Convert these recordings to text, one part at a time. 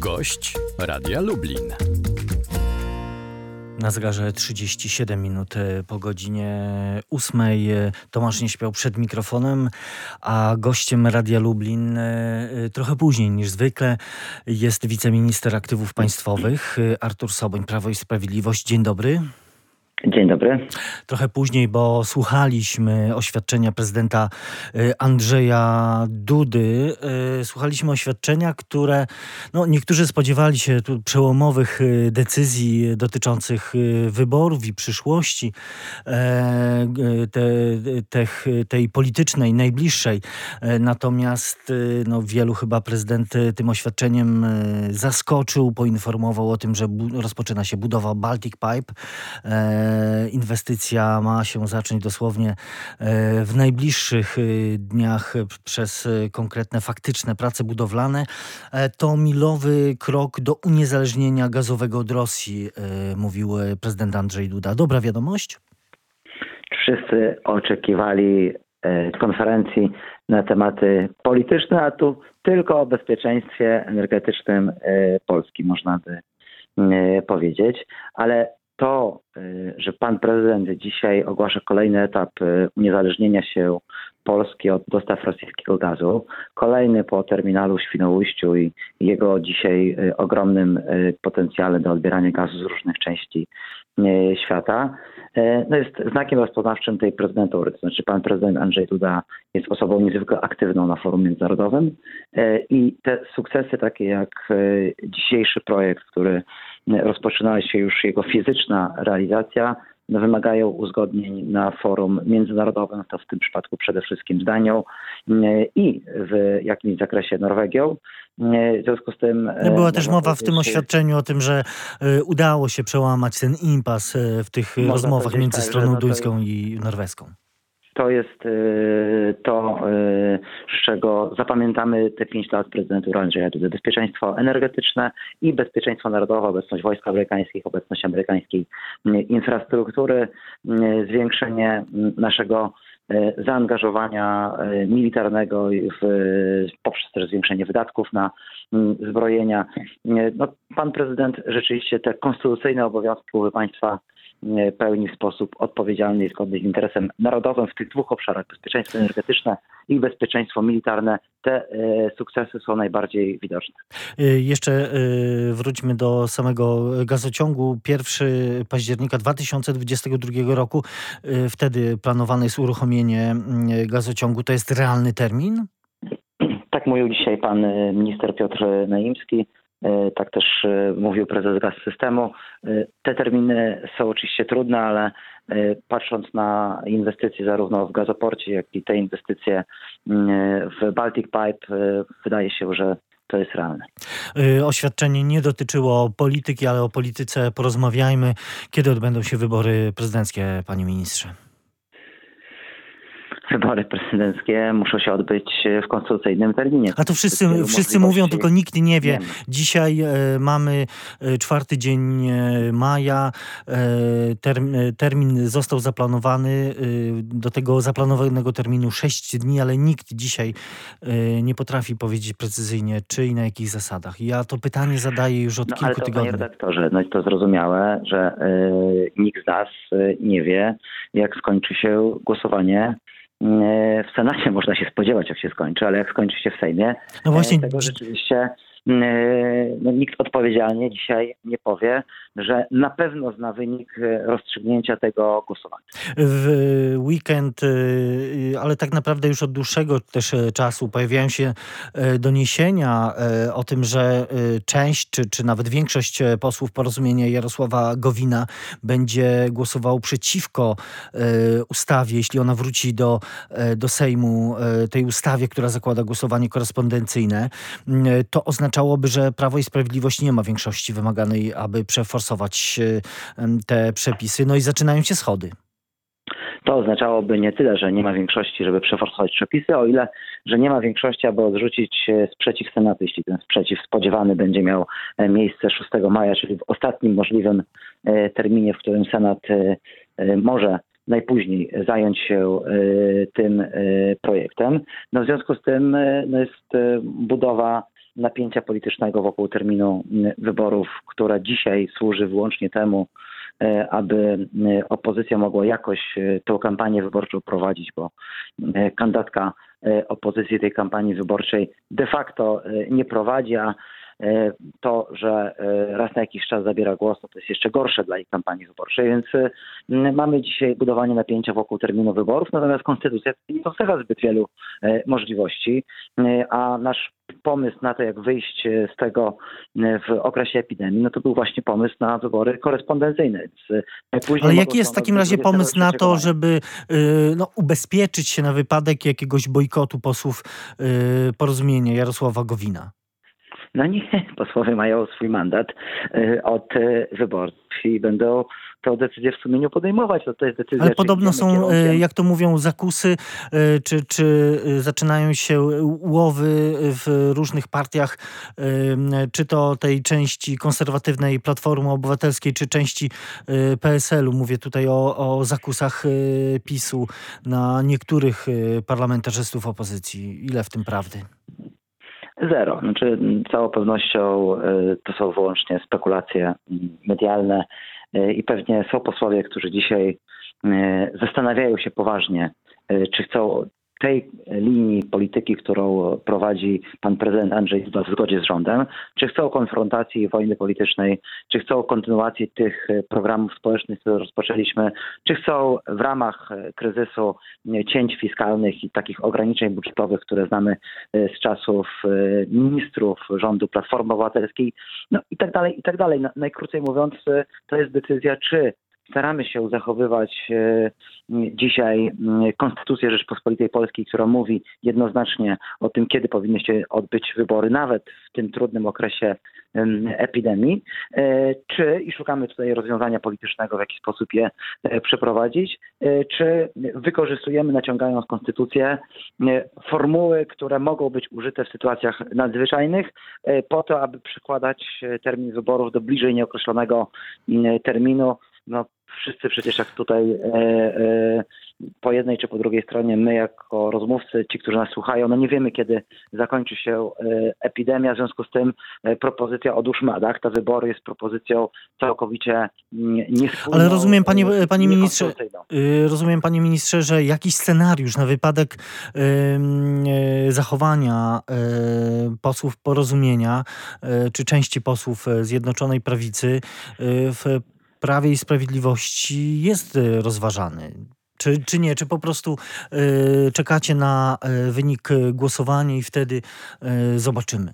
Gość Radia Lublin. Na zegarze 37 minut e, po godzinie 8. Tomasz nie śpiał przed mikrofonem, a gościem Radia Lublin e, trochę później niż zwykle jest wiceminister aktywów państwowych Artur Soboń, Prawo i Sprawiedliwość. Dzień dobry. Dzień dobry. Trochę później, bo słuchaliśmy oświadczenia prezydenta y, Andrzeja Dudy. Y, słuchaliśmy oświadczenia, które no, niektórzy spodziewali się tu przełomowych y, decyzji dotyczących wyborów i przyszłości e, te, te, tej politycznej, najbliższej. E, natomiast no, wielu chyba prezydent tym oświadczeniem zaskoczył, poinformował o tym, że rozpoczyna się budowa Baltic Pipe e, inwestycja ma się zacząć dosłownie e, w najbliższych e, dniach przez konkretne faktyczne prace budowlane. To milowy krok do uniezależnienia gazowego od Rosji, mówił prezydent Andrzej Duda. Dobra wiadomość? Wszyscy oczekiwali konferencji na tematy polityczne, a tu tylko o bezpieczeństwie energetycznym Polski można by powiedzieć, ale to, y, że pan prezydent dzisiaj ogłasza kolejny etap y, uniezależnienia się Polski od dostaw rosyjskiego gazu, kolejny po terminalu Świnoujściu i jego dzisiaj y, ogromnym potencjale do odbierania gazu z różnych części świata, no jest znakiem rozpoznawczym tej prezydentury. To znaczy pan prezydent Andrzej Duda jest osobą niezwykle aktywną na forum międzynarodowym i te sukcesy takie jak dzisiejszy projekt, który rozpoczynała się już jego fizyczna realizacja, wymagają uzgodnień na forum międzynarodowym, to w tym przypadku przede wszystkim z Danią i w jakimś zakresie Norwegią. W związku z tym. No była też mowa w tym oświadczeniu o tym, że e, udało się przełamać ten impas e, w tych rozmowach między tak, stroną duńską i norweską to jest y, to, y, z czego zapamiętamy te pięć lat prezydentury Andrzeja Dudy. Bezpieczeństwo energetyczne i bezpieczeństwo narodowe, obecność wojsk amerykańskich, obecność amerykańskiej y, infrastruktury, zwiększenie naszego zaangażowania militarnego w, poprzez też zwiększenie wydatków na zbrojenia. No, pan prezydent rzeczywiście te konstytucyjne obowiązki państwa pełni w sposób odpowiedzialny i zgodny z interesem narodowym w tych dwóch obszarach bezpieczeństwo energetyczne i bezpieczeństwo militarne. Te e, sukcesy są najbardziej widoczne. E, jeszcze wróćmy do samego gazociągu. 1 października 2022 roku, wtedy planowane jest uruchomienie gazociągu. To jest realny termin? Tak mówił dzisiaj pan minister Piotr Naimski. E, tak też e, mówił prezes Gaz Systemu. E, te terminy są oczywiście trudne, ale patrząc na inwestycje zarówno w gazoporcie, jak i te inwestycje mm, w Baltic Pipe, wydaje się, że to jest realne. Oświadczenie nie dotyczyło polityki, ale o polityce porozmawiajmy. Kiedy odbędą się wybory prezydenckie, panie ministrze? Wybory prezydenckie muszą się odbyć w konstytucyjnym terminie. A to wszyscy, wszyscy mówią, tylko nikt nie wie. Dzisiaj e, mamy e, czwarty dzień e, maja. termin został zaplanowany. do tego zaplanowanego terminu sześć dni, ale nikt dzisiaj nie potrafi powiedzieć precyzyjnie, czy i na jakich zasadach. Ja to pytanie zadaję już od no, kilku ale to, tygodni. Panie redaktorze, no to zrozumiałe, że nikt z nas nie wie, jak skończy się głosowanie E, w Senacie można się spodziewać, jak się skończy, ale jak skończy się w Sejmie, no właśnie... E, tego rzeczywiście E, no, nikt odpowiedzialnie dzisiaj nie powie, że na pewno zna wynik e, rozstrzygnięcia tego głosowania. W weekend, e, ale tak naprawdę już od dłuższego też czasu pojawiają się doniesienia o tym, że część, czy, czy nawet większość posłów porozumienia Jarosława Gowina będzie głosował przeciwko ustawie, jeśli ona wróci do, do Sejmu, tej ustawie, która zakłada głosowanie korespondencyjne. To oznacza oznaczałoby, że Prawo i Sprawiedliwość nie ma większości wymaganej, aby przeforsować te przepisy. No i zaczynają się schody. To oznaczałoby nie tyle, że nie ma większości, żeby przeforsować przepisy, o ile, że nie ma większości, aby odrzucić e, sprzeciw Senatu, jeśli ten sprzeciw spodziewany będzie miał e, miejsce 6 maja, czyli w ostatnim możliwym e, terminie, w którym Senat może najpóźniej zająć się tym projektem. No w związku z tym no jest budowa napięcia politycznego wokół terminu wyborów, która dzisiaj służy wyłącznie temu, aby opozycja mogła jakoś tę kampanię wyborczą prowadzić, bo kandydatka opozycji tej kampanii wyborczej de facto nie prowadzi, a E, to, że e, raz na jakiś czas zabiera głos, no to jest jeszcze gorsze dla ich kampanii wyborczej, więc e, mamy dzisiaj budowanie napięcia wokół terminu wyborów, natomiast konstytucja nie dostarcza zbyt wielu możliwości, a nasz pomysł na to, jak wyjść z tego w okresie epidemii, no to był właśnie pomysł na wybory korespondencyjne. Ale jaki jest w takim razie pomysł na to, żeby no, ubezpieczyć się na wypadek jakiegoś bojkotu posłów porozumienia Jarosława Gowina? No nie, posłowie mają swój mandat y, od y, wyborców i będą tę decyzję w sumieniu podejmować. No to jest decyzja, Ale podobno są, y, kierunkiem. jak to mówią, zakusy, czy, czy zaczynają się łowy w różnych partiach, czy to tej części konserwatywnej Platformy Obywatelskiej, czy części PSL-u. Mówię tutaj o, o zakusach PiSu na niektórych parlamentarzystów opozycji. Ile w tym prawdy? Zero. Znaczy, całą pewnością y, to są wyłącznie spekulacje medialne y, i pewnie są posłowie, którzy dzisiaj y, zastanawiają się poważnie, czy chcą tej linii polityki, którą prowadzi pan prezydent Andrzej Duda w zgodzie z rządem, czy chcą konfrontacji wojny politycznej, czy chcą kontynuacji tych programów społecznych, które rozpoczęliśmy, czy chcą w ramach kryzysu cięć fiskalnych i takich ograniczeń budżetowych, które znamy z czasów ministrów rządu Platformy Obywatelskiej, no i tak dalej, i tak dalej. Najkrócej mówiąc, to jest decyzja, czy staramy się zachowywać e, dzisiaj Konstytucję Rzeczpospolitej Polskiej, która mówi jednoznacznie o tym, kiedy powinny się odbyć wybory, nawet w tym trudnym okresie epidemii, e, czy i szukamy tutaj rozwiązania politycznego, w jaki sposób je e, przeprowadzić, czy wykorzystujemy, naciągając konstytucję, formuły, które mogą być użyte w sytuacjach nadzwyczajnych, po to, aby przykładać termin wyborów do bliżej nieokreślonego terminu, no, wszyscy przecież jak tutaj e, e, po jednej czy po drugiej stronie, my jako rozmówcy, ci, którzy nas słuchają, no nie wiemy, kiedy zakończy się e, epidemia, w związku z tym e, propozycja odłóżmy ad acta wybory jest propozycją całkowicie mm, niespójną. Ale rozumiem, panie, panie ministrze, y, rozumiem, panie ministrze, że jakiś scenariusz na wypadek y, zachowania y, posłów porozumienia, czy części posłów Zjednoczonej Prawicy w Prawie i Sprawiedliwości jest e, rozważany. Czy, czy nie? Czy po prostu y, czekacie na y, wynik głosowania i wtedy y, zobaczymy?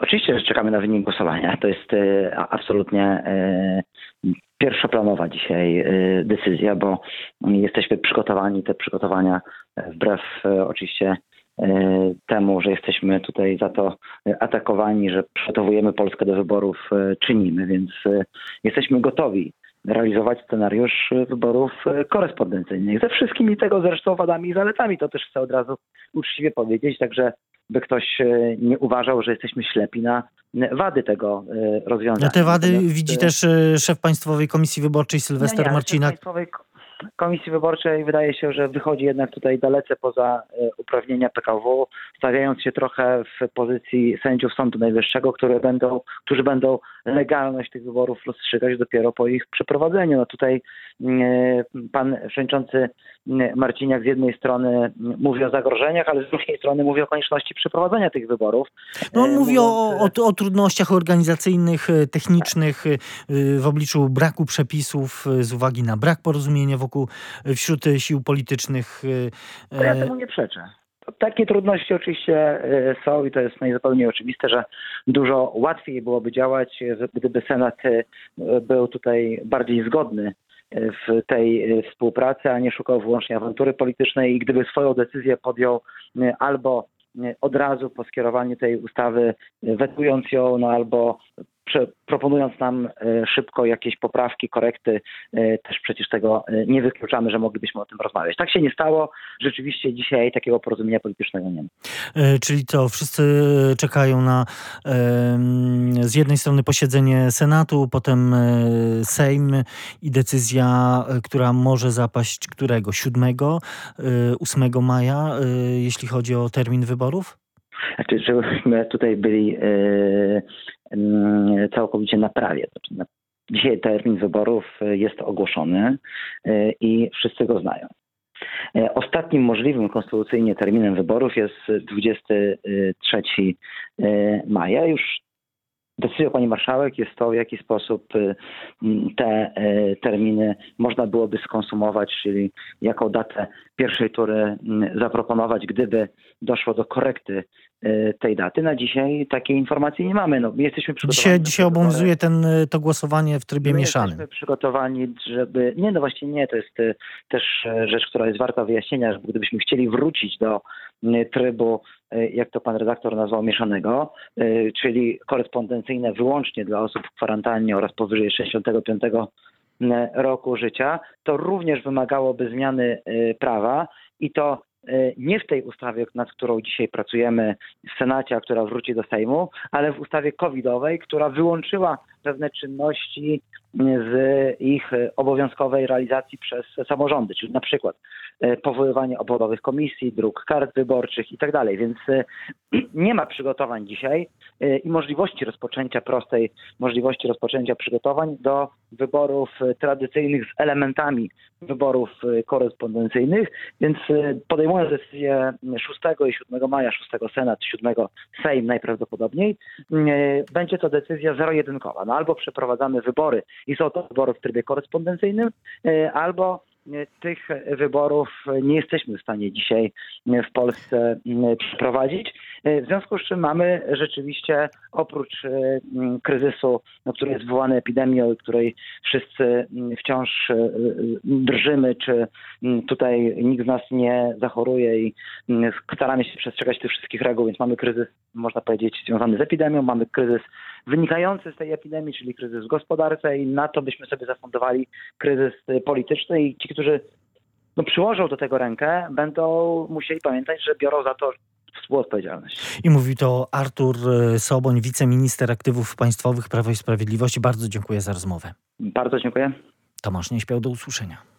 Oczywiście, że czekamy na wynik głosowania. To jest absolutnie pierwszoplanowa dzisiaj decyzja, bo jesteśmy przygotowani. Te przygotowania wbrew oczywiście temu, że jesteśmy tutaj za to atakowani, że przygotowujemy Polskę do wyborów, e, czynimy, więc e, jesteśmy gotowi realizować scenariusz wyborów korespondencyjnych. Ze wszystkimi tego zresztą wadami i zaletami, to też chcę od razu uczciwie powiedzieć, także by ktoś nie uważał, że jesteśmy ślepi na wady tego rozwiązania. Na te wady Natomiast... widzi też szef Państwowej Komisji Wyborczej Sylwester no nie, Marcinak. Państwowej Komisji Wyborczej wydaje się, że wychodzi jednak tutaj dalece poza e, uprawnienia PKW, stawiając się trochę w pozycji sędziów Sądu Najwyższego, które będą, którzy będą legalność tych wyborów rozstrzygać dopiero po ich przeprowadzeniu. No tutaj mm, e, pan przewodniczący Marciniak z jednej strony mówi o zagrożeniach, ale z drugiej strony mówi o konieczności przeprowadzenia tych wyborów. No on e, mówi o, o, o trudnościach organizacyjnych, technicznych w obliczu braku przepisów z uwagi na brak porozumienia wokół, e, wśród sił politycznych. E, to ja temu nie przeczę. Takie trudności oczywiście e, są i to jest najzupełniej oczywiste, że dużo łatwiej byłoby działać, gdyby Senat był tutaj bardziej zgodny w tej współpracy, a nie szukał wyłącznie awantury politycznej. I gdyby swoją decyzję podjął albo od razu po skierowaniu tej ustawy, wetując ją, no albo proponując nam e, szybko jakieś poprawki, korekty, e, też przecież tego e, nie wykluczamy, że moglibyśmy o tym rozmawiać. Tak się nie stało. Rzeczywiście dzisiaj takiego porozumienia politycznego nie ma. Czyli to wszyscy czekają na z jednej strony posiedzenie Senatu, potem Sejm i decyzja, która może zapaść którego? 7, 8 maja, jeśli chodzi o termin wyborów? Znaczy, żebyśmy tutaj byli e, całkowicie na prawie. Znaczy, na, dzisiaj termin wyborów jest ogłoszony e, i wszyscy go znają. E, Ostatnim możliwym konstytucyjnie terminem wyborów jest 23 e, maja. Już decyzją pani marszałek jest to, w jaki sposób m, te e, terminy można byłoby skonsumować, czyli jaką datę pierwszej tury zaproponować, gdyby doszło do korekty tej daty. Na dzisiaj takiej informacji nie mamy. No, my jesteśmy przygotowani. Dzisiaj, dzisiaj obowiązuje ten, y, to głosowanie w trybie My mieszanym. jesteśmy przygotowani, żeby. Nie, no właśnie nie, to jest e, też e, rzecz, która jest warta wyjaśnienia, że gdybyśmy chcieli wrócić do trybu, e, jak to pan redaktor nazwał, mieszanego, e, czyli korespondencyjne wyłącznie dla osób w kwarantannie oraz powyżej 65 m, roku życia, to również wymagałoby zmiany e, prawa i to e, nie w tej ustawie, nad którą dzisiaj pracujemy w Senacie, a która wróci do Sejmu, ale w ustawie covidowej, która wyłączyła pewne czynności z ich e, obowiązkowej realizacji przez samorządy, czyli na przykład e, powoływanie obwodowych komisji, druk kart wyborczych i tak dalej. Więc e, nie ma przygotowań dzisiaj i możliwości rozpoczęcia prostej, możliwości rozpoczęcia przygotowań do wyborów tradycyjnych z elementami wyborów korespondencyjnych, więc podejmując decyzję 6 i 7 maja, 6 Senat, 7 Sejm najprawdopodobniej, będzie to decyzja zero-jedynkowa. No albo przeprowadzamy wybory i są to wybory w trybie korespondencyjnym, e, albo e, tych wyborów nie jesteśmy w stanie dzisiaj e, w Polsce przeprowadzić. E, W związku z czym mamy rzeczywiście oprócz e, kryzysu, no, który jest wywołany epidemią i której wszyscy wciąż e, drżymy, czy tutaj nikt z nas nie zachoruje i staramy się przestrzegać tych wszystkich reguł, więc mamy kryzys, można powiedzieć, związany z epidemią, mamy kryzys wynikający z tej epidemii, czyli kryzys w gospodarce i na to byśmy sobie zafundowali kryzys polityczny i ci, którzy no, przyłożą do tego rękę, będą musieli pamiętać, że biorą za to współodpowiedzialność. I mówi to Artur y, Soboń, wiceminister aktywów państwowych Prawo i Sprawiedliwość. Bardzo dziękuję za rozmowę. Bardzo dziękuję. Tomasz nie śpiał do usłyszenia.